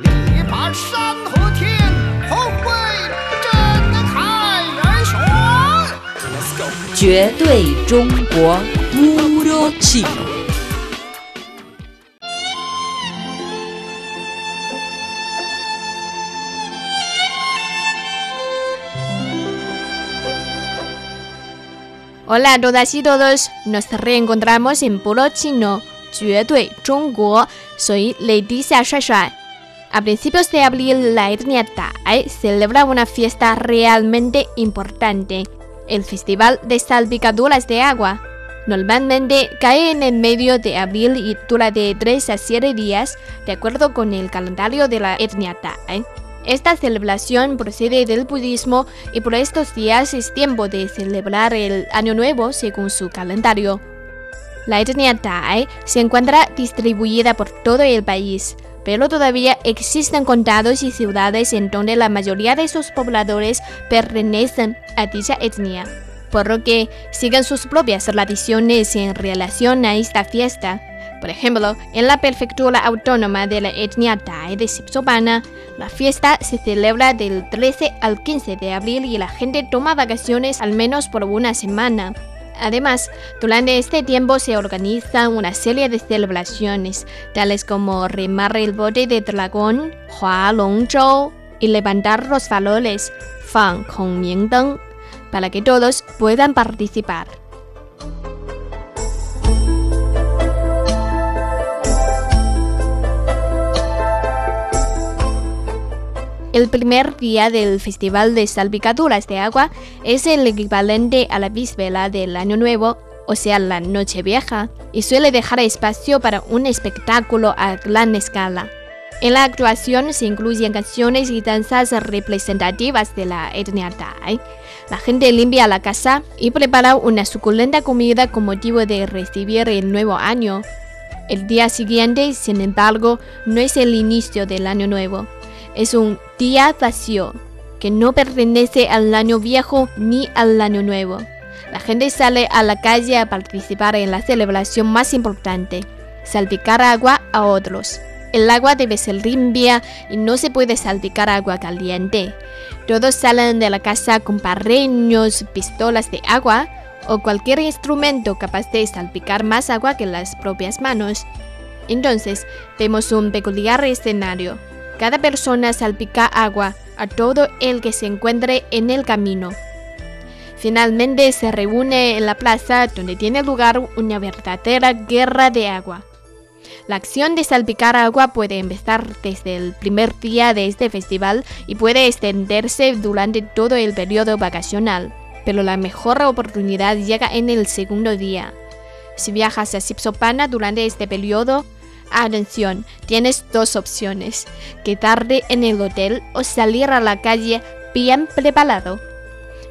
力拔山河天，后会震撼人选。绝对中国 puro chino。 Hola a todas y todos, nos reencontramos en Puro Chino, 绝对中国 Soy Leticia Shuai a principios de abril, la etnia Tai celebra una fiesta realmente importante, el Festival de Salpicaduras de Agua. Normalmente cae en el medio de abril y dura de 3 a 7 días, de acuerdo con el calendario de la etnia Tai. Esta celebración procede del budismo y por estos días es tiempo de celebrar el Año Nuevo según su calendario. La etnia Tai se encuentra distribuida por todo el país, pero todavía existen condados y ciudades en donde la mayoría de sus pobladores pertenecen a dicha etnia, por lo que siguen sus propias tradiciones en relación a esta fiesta. Por ejemplo, en la prefectura autónoma de la etnia Tai de Sipsopana, la fiesta se celebra del 13 al 15 de abril y la gente toma vacaciones al menos por una semana. Además, durante este tiempo se organizan una serie de celebraciones, tales como remar el bote de dragón, Hua Long Zhou, y levantar los valores, Fan Kong Ming Deng, para que todos puedan participar. El primer día del Festival de Salpicaduras de Agua es el equivalente a la víspera del Año Nuevo, o sea, la Noche Vieja, y suele dejar espacio para un espectáculo a gran escala. En la actuación se incluyen canciones y danzas representativas de la etnia Tai. La gente limpia la casa y prepara una suculenta comida con motivo de recibir el nuevo año. El día siguiente, sin embargo, no es el inicio del año nuevo es un día vacío que no pertenece al año viejo ni al año nuevo. La gente sale a la calle a participar en la celebración más importante, salpicar agua a otros. El agua debe ser limpia y no se puede salpicar agua caliente. Todos salen de la casa con parreños, pistolas de agua o cualquier instrumento capaz de salpicar más agua que las propias manos. Entonces, vemos un peculiar escenario. Cada persona salpica agua a todo el que se encuentre en el camino. Finalmente se reúne en la plaza donde tiene lugar una verdadera guerra de agua. La acción de salpicar agua puede empezar desde el primer día de este festival y puede extenderse durante todo el periodo vacacional, pero la mejor oportunidad llega en el segundo día. Si viajas a Sipsopana durante este periodo, Atención, tienes dos opciones, quedarte en el hotel o salir a la calle bien preparado.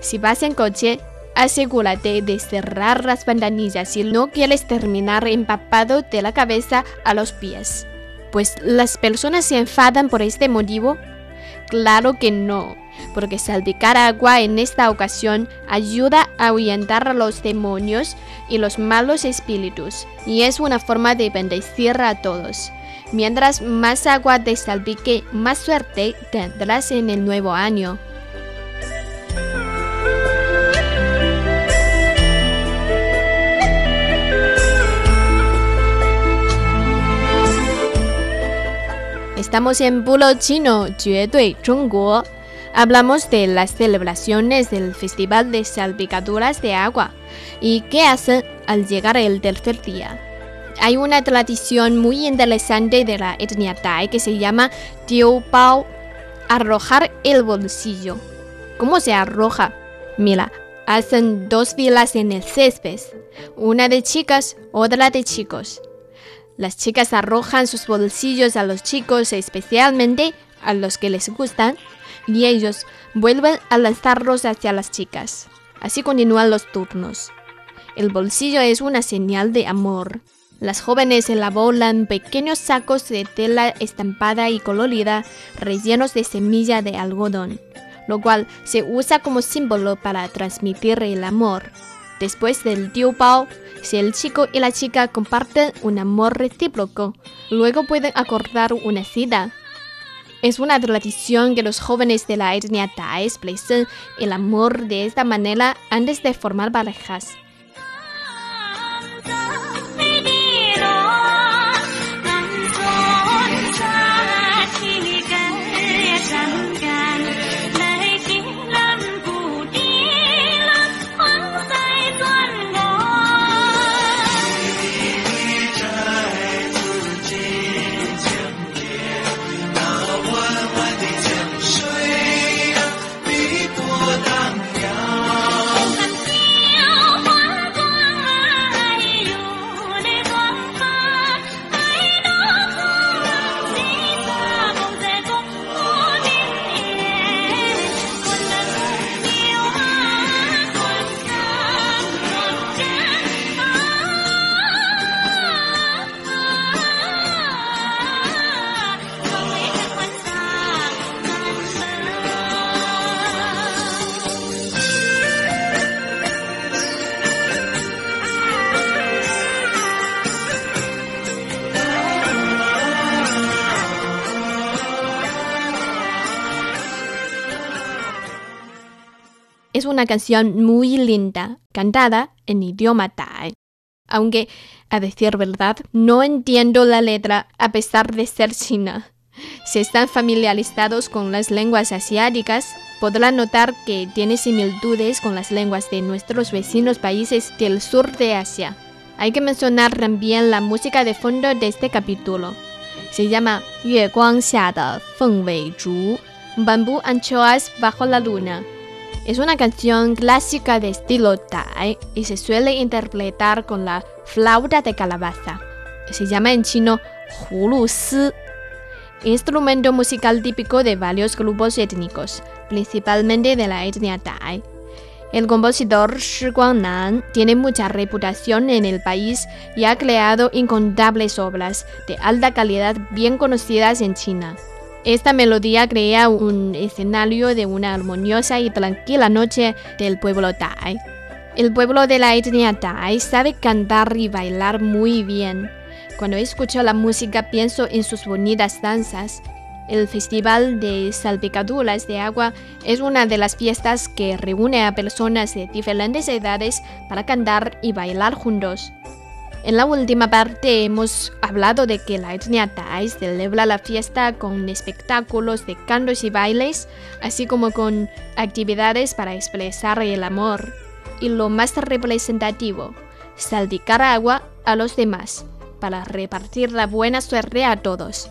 Si vas en coche, asegúrate de cerrar las ventanillas si no quieres terminar empapado de la cabeza a los pies. Pues las personas se enfadan por este motivo. Claro que no, porque salpicar agua en esta ocasión ayuda a ahuyentar a los demonios y los malos espíritus, y es una forma de bendecir a todos. Mientras más agua te salpique, más suerte tendrás en el nuevo año. Estamos en Pulo Chino, 绝对中国. Hablamos de las celebraciones del Festival de Salpicaduras de Agua y qué hacen al llegar el tercer día. Hay una tradición muy interesante de la etnia Tai que se llama Tiu Bao, arrojar el bolsillo. ¿Cómo se arroja? Mira, hacen dos filas en el césped, una de chicas, otra de chicos. Las chicas arrojan sus bolsillos a los chicos, especialmente a los que les gustan, y ellos vuelven a lanzarlos hacia las chicas. Así continúan los turnos. El bolsillo es una señal de amor. Las jóvenes elaboran pequeños sacos de tela estampada y colorida rellenos de semilla de algodón, lo cual se usa como símbolo para transmitir el amor. Después del Diu Bao, si el chico y la chica comparten un amor recíproco, luego pueden acordar una cita. Es una tradición que los jóvenes de la etnia Tai expresen el amor de esta manera antes de formar parejas. Una canción muy linda, cantada en idioma Tai. Aunque, a decir verdad, no entiendo la letra a pesar de ser china. Si están familiarizados con las lenguas asiáticas, podrán notar que tiene similitudes con las lenguas de nuestros vecinos países del sur de Asia. Hay que mencionar también la música de fondo de este capítulo. Se llama Yue Guang Xia de Feng Wei Zhu, Bambú Anchoas bajo la luna. Es una canción clásica de estilo Tai y se suele interpretar con la flauta de calabaza. Se llama en chino Hulu Si, instrumento musical típico de varios grupos étnicos, principalmente de la etnia Tai. El compositor Shi Guangnan tiene mucha reputación en el país y ha creado incontables obras de alta calidad bien conocidas en China. Esta melodía crea un escenario de una armoniosa y tranquila noche del pueblo Tai. El pueblo de la etnia Tai sabe cantar y bailar muy bien. Cuando escucho la música pienso en sus bonitas danzas. El Festival de Salpicaduras de Agua es una de las fiestas que reúne a personas de diferentes edades para cantar y bailar juntos. En la última parte hemos hablado de que la etnia Tai celebra la fiesta con espectáculos de cantos y bailes, así como con actividades para expresar el amor. Y lo más representativo, salpicar agua a los demás, para repartir la buena suerte a todos.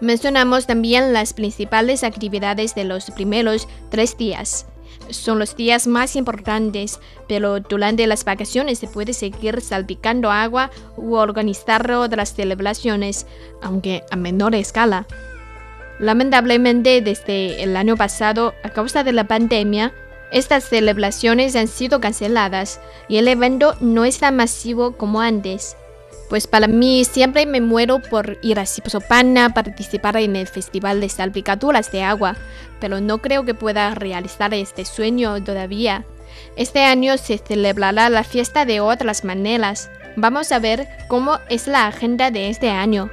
Mencionamos también las principales actividades de los primeros tres días son los días más importantes, pero durante las vacaciones se puede seguir salpicando agua u organizar otras celebraciones, aunque a menor escala. Lamentablemente, desde el año pasado, a causa de la pandemia, estas celebraciones han sido canceladas y el evento no es tan masivo como antes. Pues para mí siempre me muero por ir a Sipsopana a participar en el Festival de Salpicaduras de Agua, pero no creo que pueda realizar este sueño todavía. Este año se celebrará la fiesta de otras maneras. Vamos a ver cómo es la agenda de este año.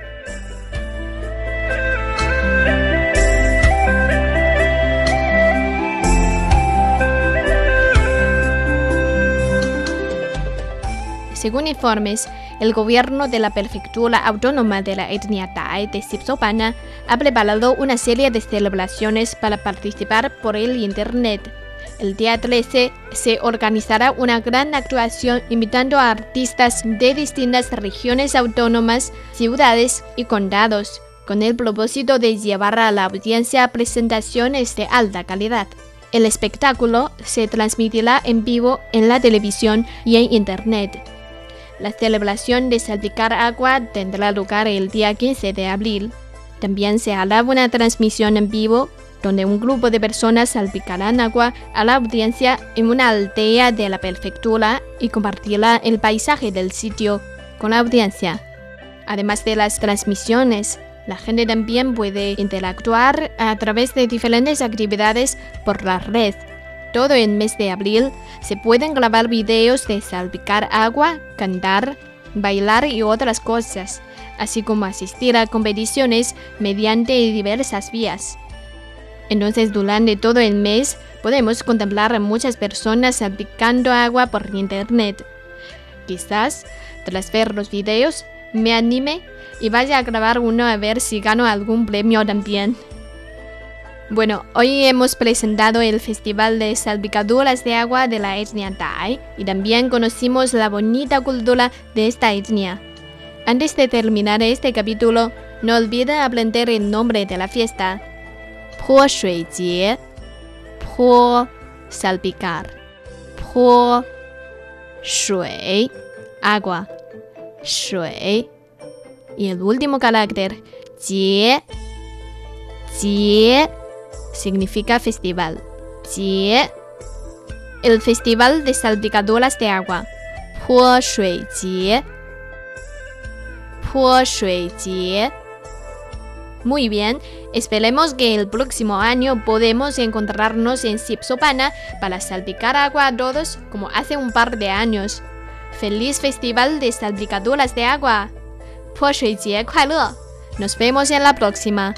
Según informes, el gobierno de la prefectura autónoma de la etnia Tai de Sipsopana ha preparado una serie de celebraciones para participar por el Internet. El día 13 se organizará una gran actuación invitando a artistas de distintas regiones autónomas, ciudades y condados, con el propósito de llevar a la audiencia presentaciones de alta calidad. El espectáculo se transmitirá en vivo en la televisión y en Internet. La celebración de salpicar agua tendrá lugar el día 15 de abril. También se hará una transmisión en vivo donde un grupo de personas salpicarán agua a la audiencia en una aldea de la prefectura y compartirá el paisaje del sitio con la audiencia. Además de las transmisiones, la gente también puede interactuar a través de diferentes actividades por la red todo el mes de abril se pueden grabar videos de salpicar agua, cantar, bailar y otras cosas, así como asistir a competiciones mediante diversas vías. Entonces, durante todo el mes podemos contemplar a muchas personas salpicando agua por internet. Quizás, tras ver los videos, me anime y vaya a grabar uno a ver si gano algún premio también. Bueno, hoy hemos presentado el Festival de Salpicaduras de Agua de la etnia Thai y también conocimos la bonita cultura de esta etnia. Antes de terminar este capítulo, no olvide aprender el nombre de la fiesta. Po Shui Jie. Po salpicar. Po Shui agua. Shui y el último carácter Jie. Jie significa festival. Jie. ¿eh? El festival de salpicaduras de agua. Puo shui jie. ¿eh? Puo shui jie. ¿eh? Muy bien, esperemos que el próximo año podemos encontrarnos en Sipsopana para salpicar agua a todos como hace un par de años. ¡Feliz Festival de Salpicaduras de Agua! ¡Puo Shui Jie Nos vemos en la próxima.